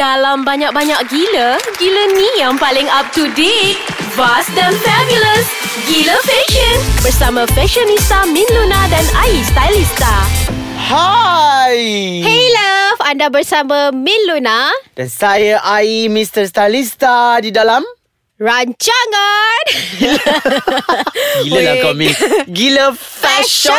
Dalam banyak-banyak gila, gila ni yang paling up to date. Vast dan fabulous. Gila Fashion. Bersama fashionista Min Luna dan Ai Stylista. Hai Hey love, anda bersama Min Luna Dan saya Ai Mr. Stylista di dalam Rancangan Gila lah kau Min Gila fashion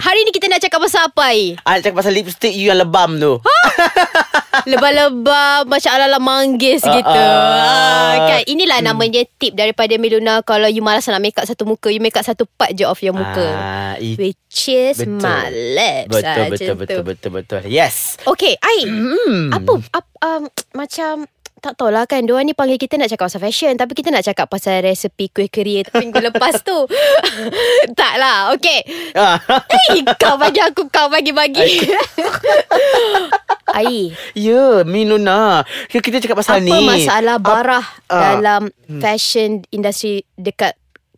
Hari ni kita nak cakap pasal apa Ai? Ah, cakap pasal lipstick you yang lebam tu Lebah-lebah Macam ala-ala manggis Ah, gitu ah. ah, kan? Inilah namanya tip daripada Min Luna Kalau you malas nak make up satu muka You make up satu part je of your muka ah, it, Which is Betul. my lips Betul Ah, betul betul tu. betul betul Yes Okay Ai hmm. Apa, apa um, Macam tak tahulah kan Diorang ni panggil kita nak cakap pasal fashion Tapi kita nak cakap pasal resepi kuih kering Minggu lepas tu. Tak lah Okay. Eh kau bagi aku Kau bagi-bagi. Ai Ya Min Luna. Kita cakap pasal Apa ni. masalah barah Ap- ah. Dalam fashion industri Dekat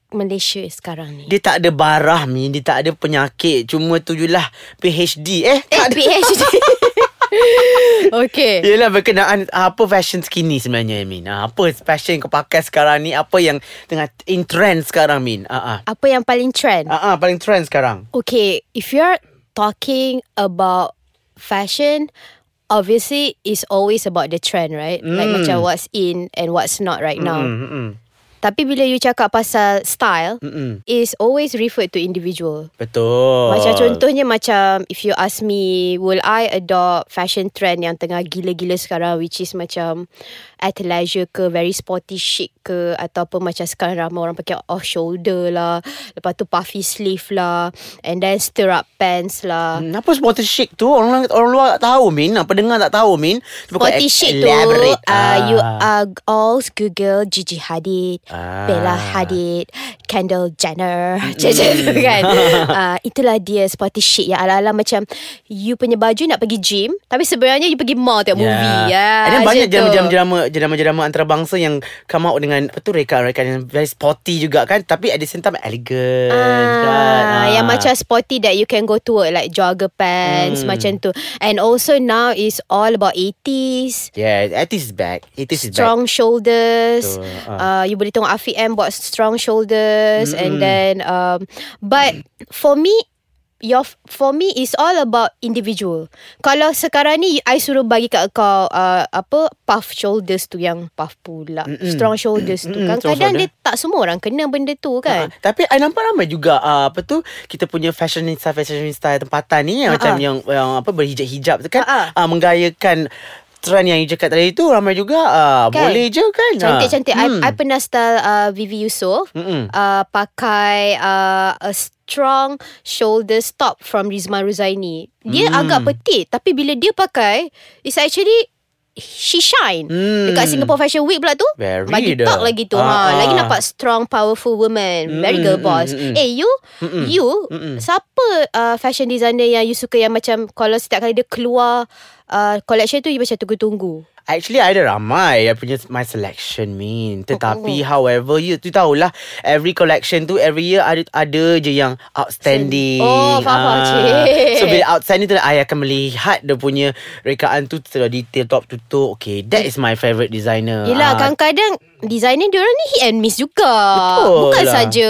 Malaysia sekarang ni? Dia tak ada barah Min. Dia tak ada penyakit. Cuma tu je lah PhD Eh Eh tak ada. PhD Okay Yelah berkenaan Apa fashion skinny sebenarnya Min ah, Apa fashion kau pakai sekarang ni Apa yang Tengah in trend sekarang Min ah. Apa yang paling trend Ah, ah, Paling trend sekarang Okay, if you're talking about fashion, obviously it's always about the trend, right? Like Mm. macam what's in and what's not right now. Mm, mm, mm. Tapi bila you cakap pasal style, Mm, mm. is always referred to individual. Betul Macam contohnya macam if you ask me, will I adopt fashion trend yang tengah gila-gila sekarang which is macam athleisure ke, very sporty chic ke ataupun macam sekarang ramai orang pakai off shoulder lah, lepas tu puffy sleeve lah and then stirrup pants lah. Hmm, Apa sporty chic tu? Orang orang luar tak tahu Min. Apa dengar tak tahu Min? Kau Sporty chic tu uh, You Ah. are all Google Gigi Hadid Ah. Bella Hadid Kendall Jenner. Macam tu kan? Uh, Itulah dia sporty chic Yang ala-ala macam You punya baju nak pergi gym Tapi sebenarnya You pergi mall tengok movie. Ya, And then banyak macam Drama-drama antarabangsa Yang come out dengan Apa tu rekan-rekan Yang very sporty juga kan Tapi at the same time Elegant kan Ah, Yang macam sporty That you can go to work Like jogger pants Hmm. Macam tu And also now Is all about 80s Yeah 80s is back 80s is back strong shoulders. Betul, ah. Uh, you boleh tengok Afiq M buat strong shoulders Mm-mm. and then um, but for me your for me is all about individual. Kalau sekarang ni I suruh bagi kat kau uh, apa puff shoulders tu yang puff pula. Mm-mm. Strong shoulders tu Mm-mm, kan strong kadang dia tak semua orang kena benda tu kan. Ah, Tapi I nampak ramai juga uh, Apa tu Kita punya fashionista Fashionista tempatan ni Yang Ah, macam ah. yang, yang Apa berhijab-hijab tu kan Ah, uh, Menggayakan Trend yang you cakap tadi tu Ramai juga uh, Kan? Boleh je kan Cantik-cantik. Hmm. I, I pernah style uh, Vivi Yusof. Mm-mm. uh, pakai uh, a strong shoulder stop from Rizman Ruzaini. Dia Hmm. agak petit tapi bila dia pakai it's actually she shine. Hmm. Dekat Singapore Fashion Week pula tu Very bagi dah. talk lagi tu. Ah, ha, lagi ah. nampak strong powerful woman. Very Mm, girl mm, boss. mm, mm. Eh you Mm-mm. you Mm-mm. siapa uh, fashion designer yang you suka yang macam kalau setiap kali dia keluar uh, collection tu you macam tunggu-tunggu. Actually ada ramai Yang punya my selection mean Tetapi Oh. however You tu tahulah Every collection tu Every year ada ada je yang Outstanding Oh, faham, Ah. cik. So bila outstanding tu I akan melihat Dia punya Rekaan tu Secara detail Top to toe Okay that is my favourite designer Yelah Ah, kadang-kadang Designer diorang ni hit and miss juga Betul Bukan lah. saja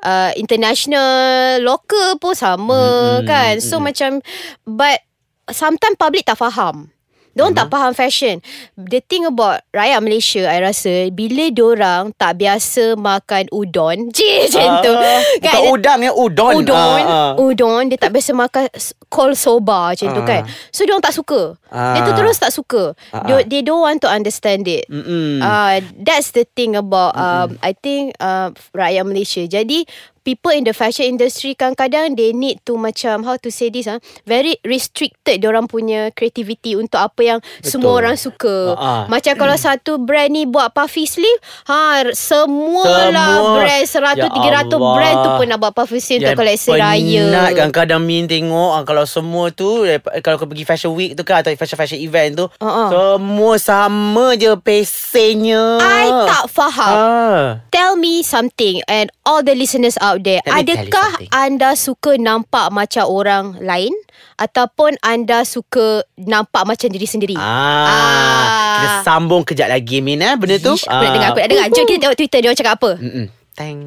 uh, International Local pun sama Mm-mm, kan So macam But Sometimes public tak faham. Diorang tak faham fashion. The thing about Rakyat Malaysia I rasa Bila diorang Tak biasa makan udon Cik macam tu. ah, Bukan udang ya Udon. Udon Ah, ah. Udon Dia tak biasa makan Cold soba macam tu kan. So diorang tak suka. Dia tu terus tak suka. Dia- ah. They don't want to understand it. Mm-mm. Uh, that's the thing about um, I think uh, rakyat Malaysia. Jadi people in the fashion industry kadang-kadang they need to macam how to say this ah very restricted orang punya creativity untuk apa yang Betul. semua orang suka. Ah. Macam kalau satu brand ni buat puffy sleeve, ha semualah Semua. brand 100 Ya 300 brand tu pun nak buat puffy sleeve untuk koleksi raya. Penat kadang-kadang Min tengok ah, Kalau semua tu eh, Kalau kau pergi fashion week tu kan Atau fashion-fashion event tu ah. Semua sama je Pesenya I tak faham. ah. Tell me something and all the listeners out out there. Let Adakah anda suka nampak macam orang lain ataupun anda suka nampak macam diri sendiri? Ah, Ah. Kita sambung kejap lagi Min eh Benda tu Ish, aku nak dengar, aku nak dengar. Jom kita tengok Twitter dia orang cakap apa. Mm-mm. Thank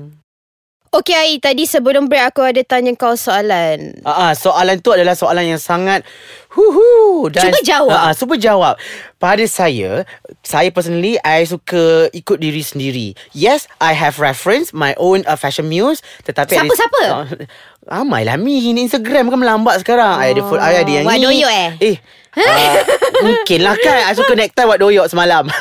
Okay Ai, tadi sebelum break aku ada tanya kau soalan. Ah, ah, soalan tu adalah soalan yang sangat huhu dan Cuba jawab. Ah, cuba jawab. Pada saya, saya personally I suka ikut diri sendiri. Yes, I have reference my own uh, fashion muse tetapi Siapa, ada, siapa? Ah, ramai lah Mi ni Instagram kan melambat sekarang. Oh, I ada full I ada yang Wak ni. doyok eh? Eh. Uh, mungkin lah kan I suka necktie Wak doyok semalam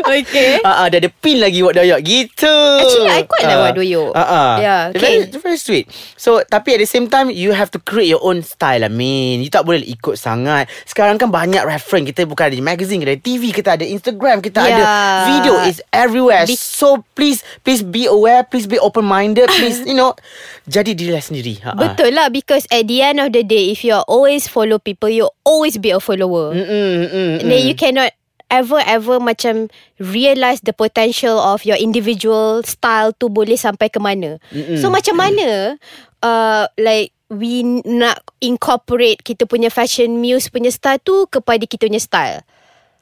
Okay. Ah, uh, Dia ada pin lagi Wak doyok Gitu Actually, I quite like Ah. Wak Doyok. Ah, ah. Yeah, Very, okay. very sweet So tapi at the same time You have to create your own style I mean You tak boleh ikut sangat Sekarang kan banyak reference Kita bukan ada di magazine Kita ada TV Kita ada Instagram Kita ada Yeah. video is everywhere Be- So please Please be aware Please be open minded Please you know Jadi dirilah sendiri Ha, ha. Betul lah because at the end of the day if you always follow people you always be a follower. Mm, then you cannot ever ever macam realize the potential of your individual style tu boleh sampai ke mana. Mm-mm. So macam mana uh, like we nak incorporate kita punya fashion muse punya style tu kepada kita punya style.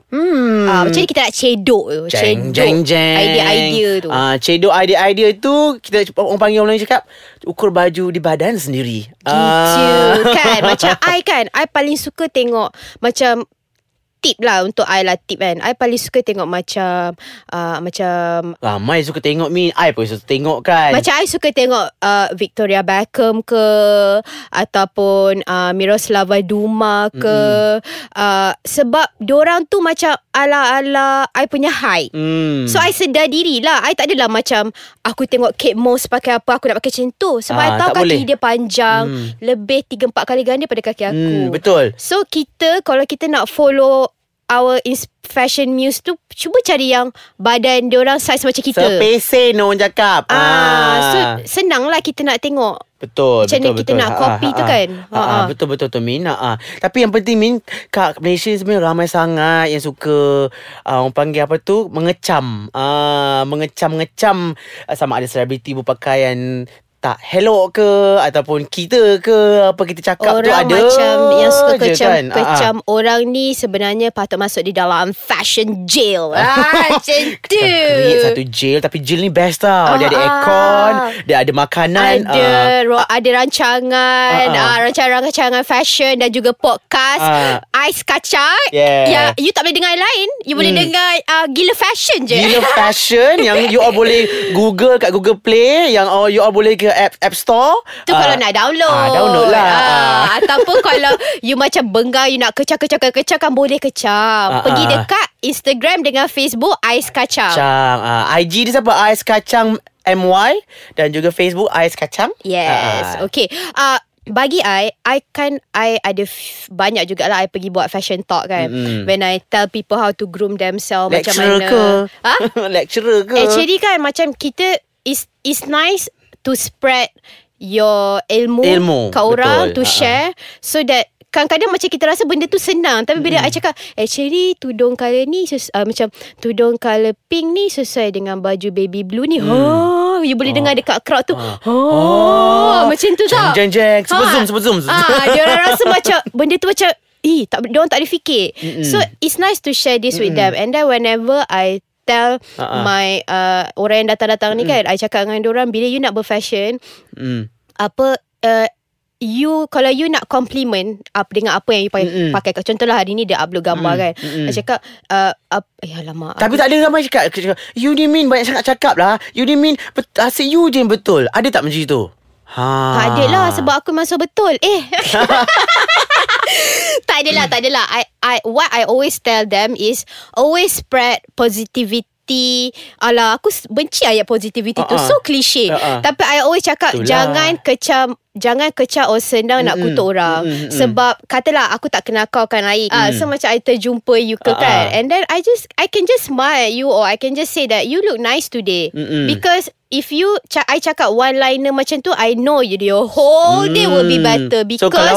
Hmm. Ah, macam ni kita nak cedok tu. Jeng Cedok jeng jeng Idea-idea tu. Ah, Cedok idea-idea tu Kita orang panggil orang lain cakap Ukur baju di badan sendiri Gitu kan Macam I kan I paling suka tengok Macam Tip lah Untuk I lah tip kan. I paling suka tengok macam uh, Macam Ramai suka tengok mi I pun suka tengok kan. Macam I suka tengok uh, Victoria Beckham ke Ataupun uh, Miroslava Duma ke. Uh, Sebab Diorang tu macam Ala-ala I punya height. Hmm. So I sedar diri lah. I tak adalah macam Aku tengok Kate Moss pakai apa Aku nak pakai macam tu. Sebab Ah, I tahu kaki boleh. dia panjang Hmm. Lebih 3-4 kali ganda pada kaki aku. Hmm, betul. So kita Kalau kita nak follow Our fashion muse tu Cuba cari yang Badan diorang size macam kita Sepesen orang cakap Ah, so senang lah kita nak tengok Betul Macam betul mana kita betul. nak copy tu kan? ha, ha, Ha, ha. Betul betul tu Min ha, ha. Tapi yang penting Min Kat Malaysia sebenarnya ramai sangat Yang suka uh, Orang panggil apa tu Mengecam uh, Mengecam-ngecam uh, Sama ada selebriti berpakaian tak hello ke ataupun kita ke apa kita cakap Orang tu ada macam Yang suka kecam, kan. Ah, ah. kecam Orang ni sebenarnya Patut masuk di dalam Fashion jail ah, Macam tu create satu jail Tapi jail ni best tau Dia ada aircon Dia ada makanan ada ro- ada rancangan ah. uh, rancangan-rancangan fashion dan juga podcast Ah. ais kacang Yeah. yang you tak boleh dengar yang lain you boleh Hmm. dengar uh, gila fashion je Gila fashion Yang you all boleh Google kat Google Play Yang all, you all boleh ke app, app Store. Tu Ah, kalau nak download. Ah, Download lah. Ah, Ah. Ataupun kalau You macam benggang You nak kecam-kecam-kecam kan Boleh kecam. Ah, Pergi ah. dekat Instagram dengan Facebook Ais Kacang. Kacang. Ah, IG dia siapa? Ais Kacang MY Dan juga Facebook Ais Kacang. Yes Ah, ah. Okay. Uh, bagi I I kan I ada f- banyak jugalah I pergi buat fashion talk kan. Mm-mm. when I tell people how to groom themselves macam Lecturer mana. ke? Ha? Lecturer ke? Actually kan macam kita is is nice to spread your ilmu, Ilmu, kat orang betul. to share so that kadang-kadang macam kita rasa benda tu senang tapi bila I cakap actually tudung colour ni sus- uh, macam tudung colour pink ni sesuai dengan baju baby blue ni. Oh you boleh dengar dekat crowd tu. Ah. oh, macam tu tau. Jeng jeng. Super Ha. zoom Super zoom Ah, dia orang rasa macam benda tu macam eh tak dia orang tak ada fikir. Mm-mm. So it's nice to share this with them. And then whenever I tell ah. my uh, orang yang datang-datang ni kan I cakap dengan orang bila you nak berfashion mm. apa uh, you kalau you nak compliment apa dengan apa yang you pakai, Mm-mm. pakai contohlah hari ni dia upload gambar Mm, kan mm-mm. I cakap uh, up, eh alamak Tapi tak ada ramai cakap, cakap You ni Min banyak sangat cakap lah You ni bet- Asyik you je yang betul Ada tak macam itu? Ha. Tak ada lah sebab aku masuk betul. Eh. tak ada lah, tak ada lah. I, I, what I always tell them is always spread positivity. Alah, aku benci ayat positivity tu. Uh-uh. So cliche. Uh-uh. Tapi I always cakap Itulah. jangan kecam Jangan kecam orang senang nak Mm-mm. kutuk orang mm-mm. Sebab Katalah aku tak kenal kau kan Aik Mm. So macam I terjumpa you ke Uh-uh. kan And then I just I can just smile at you Or I can just say that You look nice today Mm-mm. Because if you ca- I cakap one liner macam tu I know you your whole day will be better because Hmm. So kalau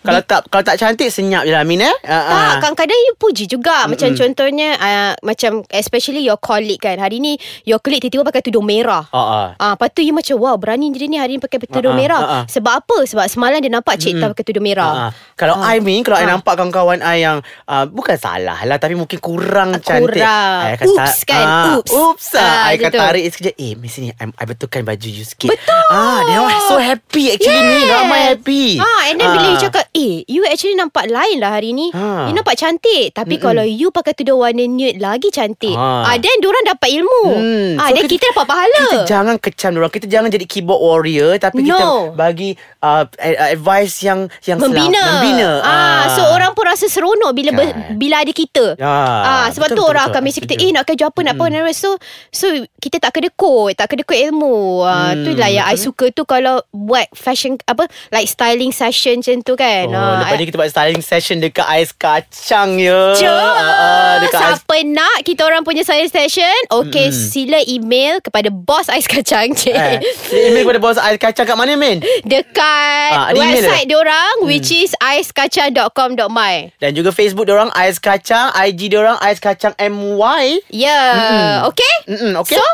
kalau tak kalau tak cantik senyap je lah Min eh. Uh, tak, kadang-kadang you puji juga. Mm-mm. Macam contohnya, uh, macam especially your colleague kan. Hari ni, your colleague tiba-tiba pakai tudung merah. Ah, ah. Ah, lepas tu you macam wow berani dia ni hari ni pakai tudung ah, merah. ah, ah. Sebab apa? Sebab semalam dia nampak cik tak pakai tudung merah. Ah, ah. Kalau Ah. I Min Kalau I Ah. nampak kawan-kawan I yang uh, Bukan salah lah Tapi mungkin kurang Ah, cantik kurang. I akan Oops kan, oops. Oops Ah, ah, I akan tarik sekejap Eh Miss ni I, I betulkan baju you sikit Betul ah, Dia orang so happy Actually ni Ramai happy Ah, and then bila Ah. you cakap, eh, you actually nampak lain lah hari ni. Ah. You nampak cantik. Tapi kalau you pakai tudung warna nude lagi cantik. Ah. Ah, then diorang dapat ilmu. Hmm. Ah, So, then kita, dapat pahala. Kita jangan kecam orang. Kita jangan jadi keyboard warrior tapi No. kita bagi uh, advice yang yang membina. Selap, membina. Ah, so orang pun rasa seronok bila ber, Kan. bila ada kita. Ya, ah, sebab betul, tu betul, orang betul. akan mesej kita, eh nak kerja apa nak nak apa. So so kita tak kedekut, tak kedekut ilmu. Ah, Hmm, tu lah yang I suka tu kalau buat fashion apa like styling session macam tu kan. Oh, Ah, lepas ni kita buat styling session dekat ais kacang ya. Jom Ah, ah, dekat ais Siapa nak Kita orang punya science station Okay mm. Sila email Kepada bos ais kacang cik Eh, email kepada bos ais kacang kat mana Min? Dekat Ah, email website diorang hmm. Which is aiskacang.com.my Dan juga Facebook diorang ais kacang, IG diorang ais kacang MY. Ya yeah. Okay Mm-mm, okay. So?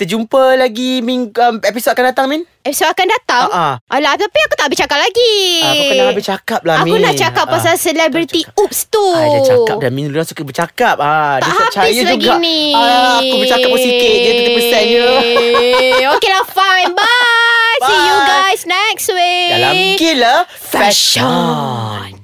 Kita jumpa lagi minggu um, episod akan datang Min. Episod akan datang Ah, ah. Alah tapi aku tak habis cakap lagi Ah, kau kena habis cakap lah, Aku Min. nak cakap Ah, pasal Celebrity Oops tu Ah, dia cakap dah Min dia suka bercakap. Ah, Tak dia habis percaya lagi juga. ni Ah, aku bercakap pun sikit je 30% je. Okay lah fine Bye See you Bye. guys next week Dalam gila Fashion. fashion.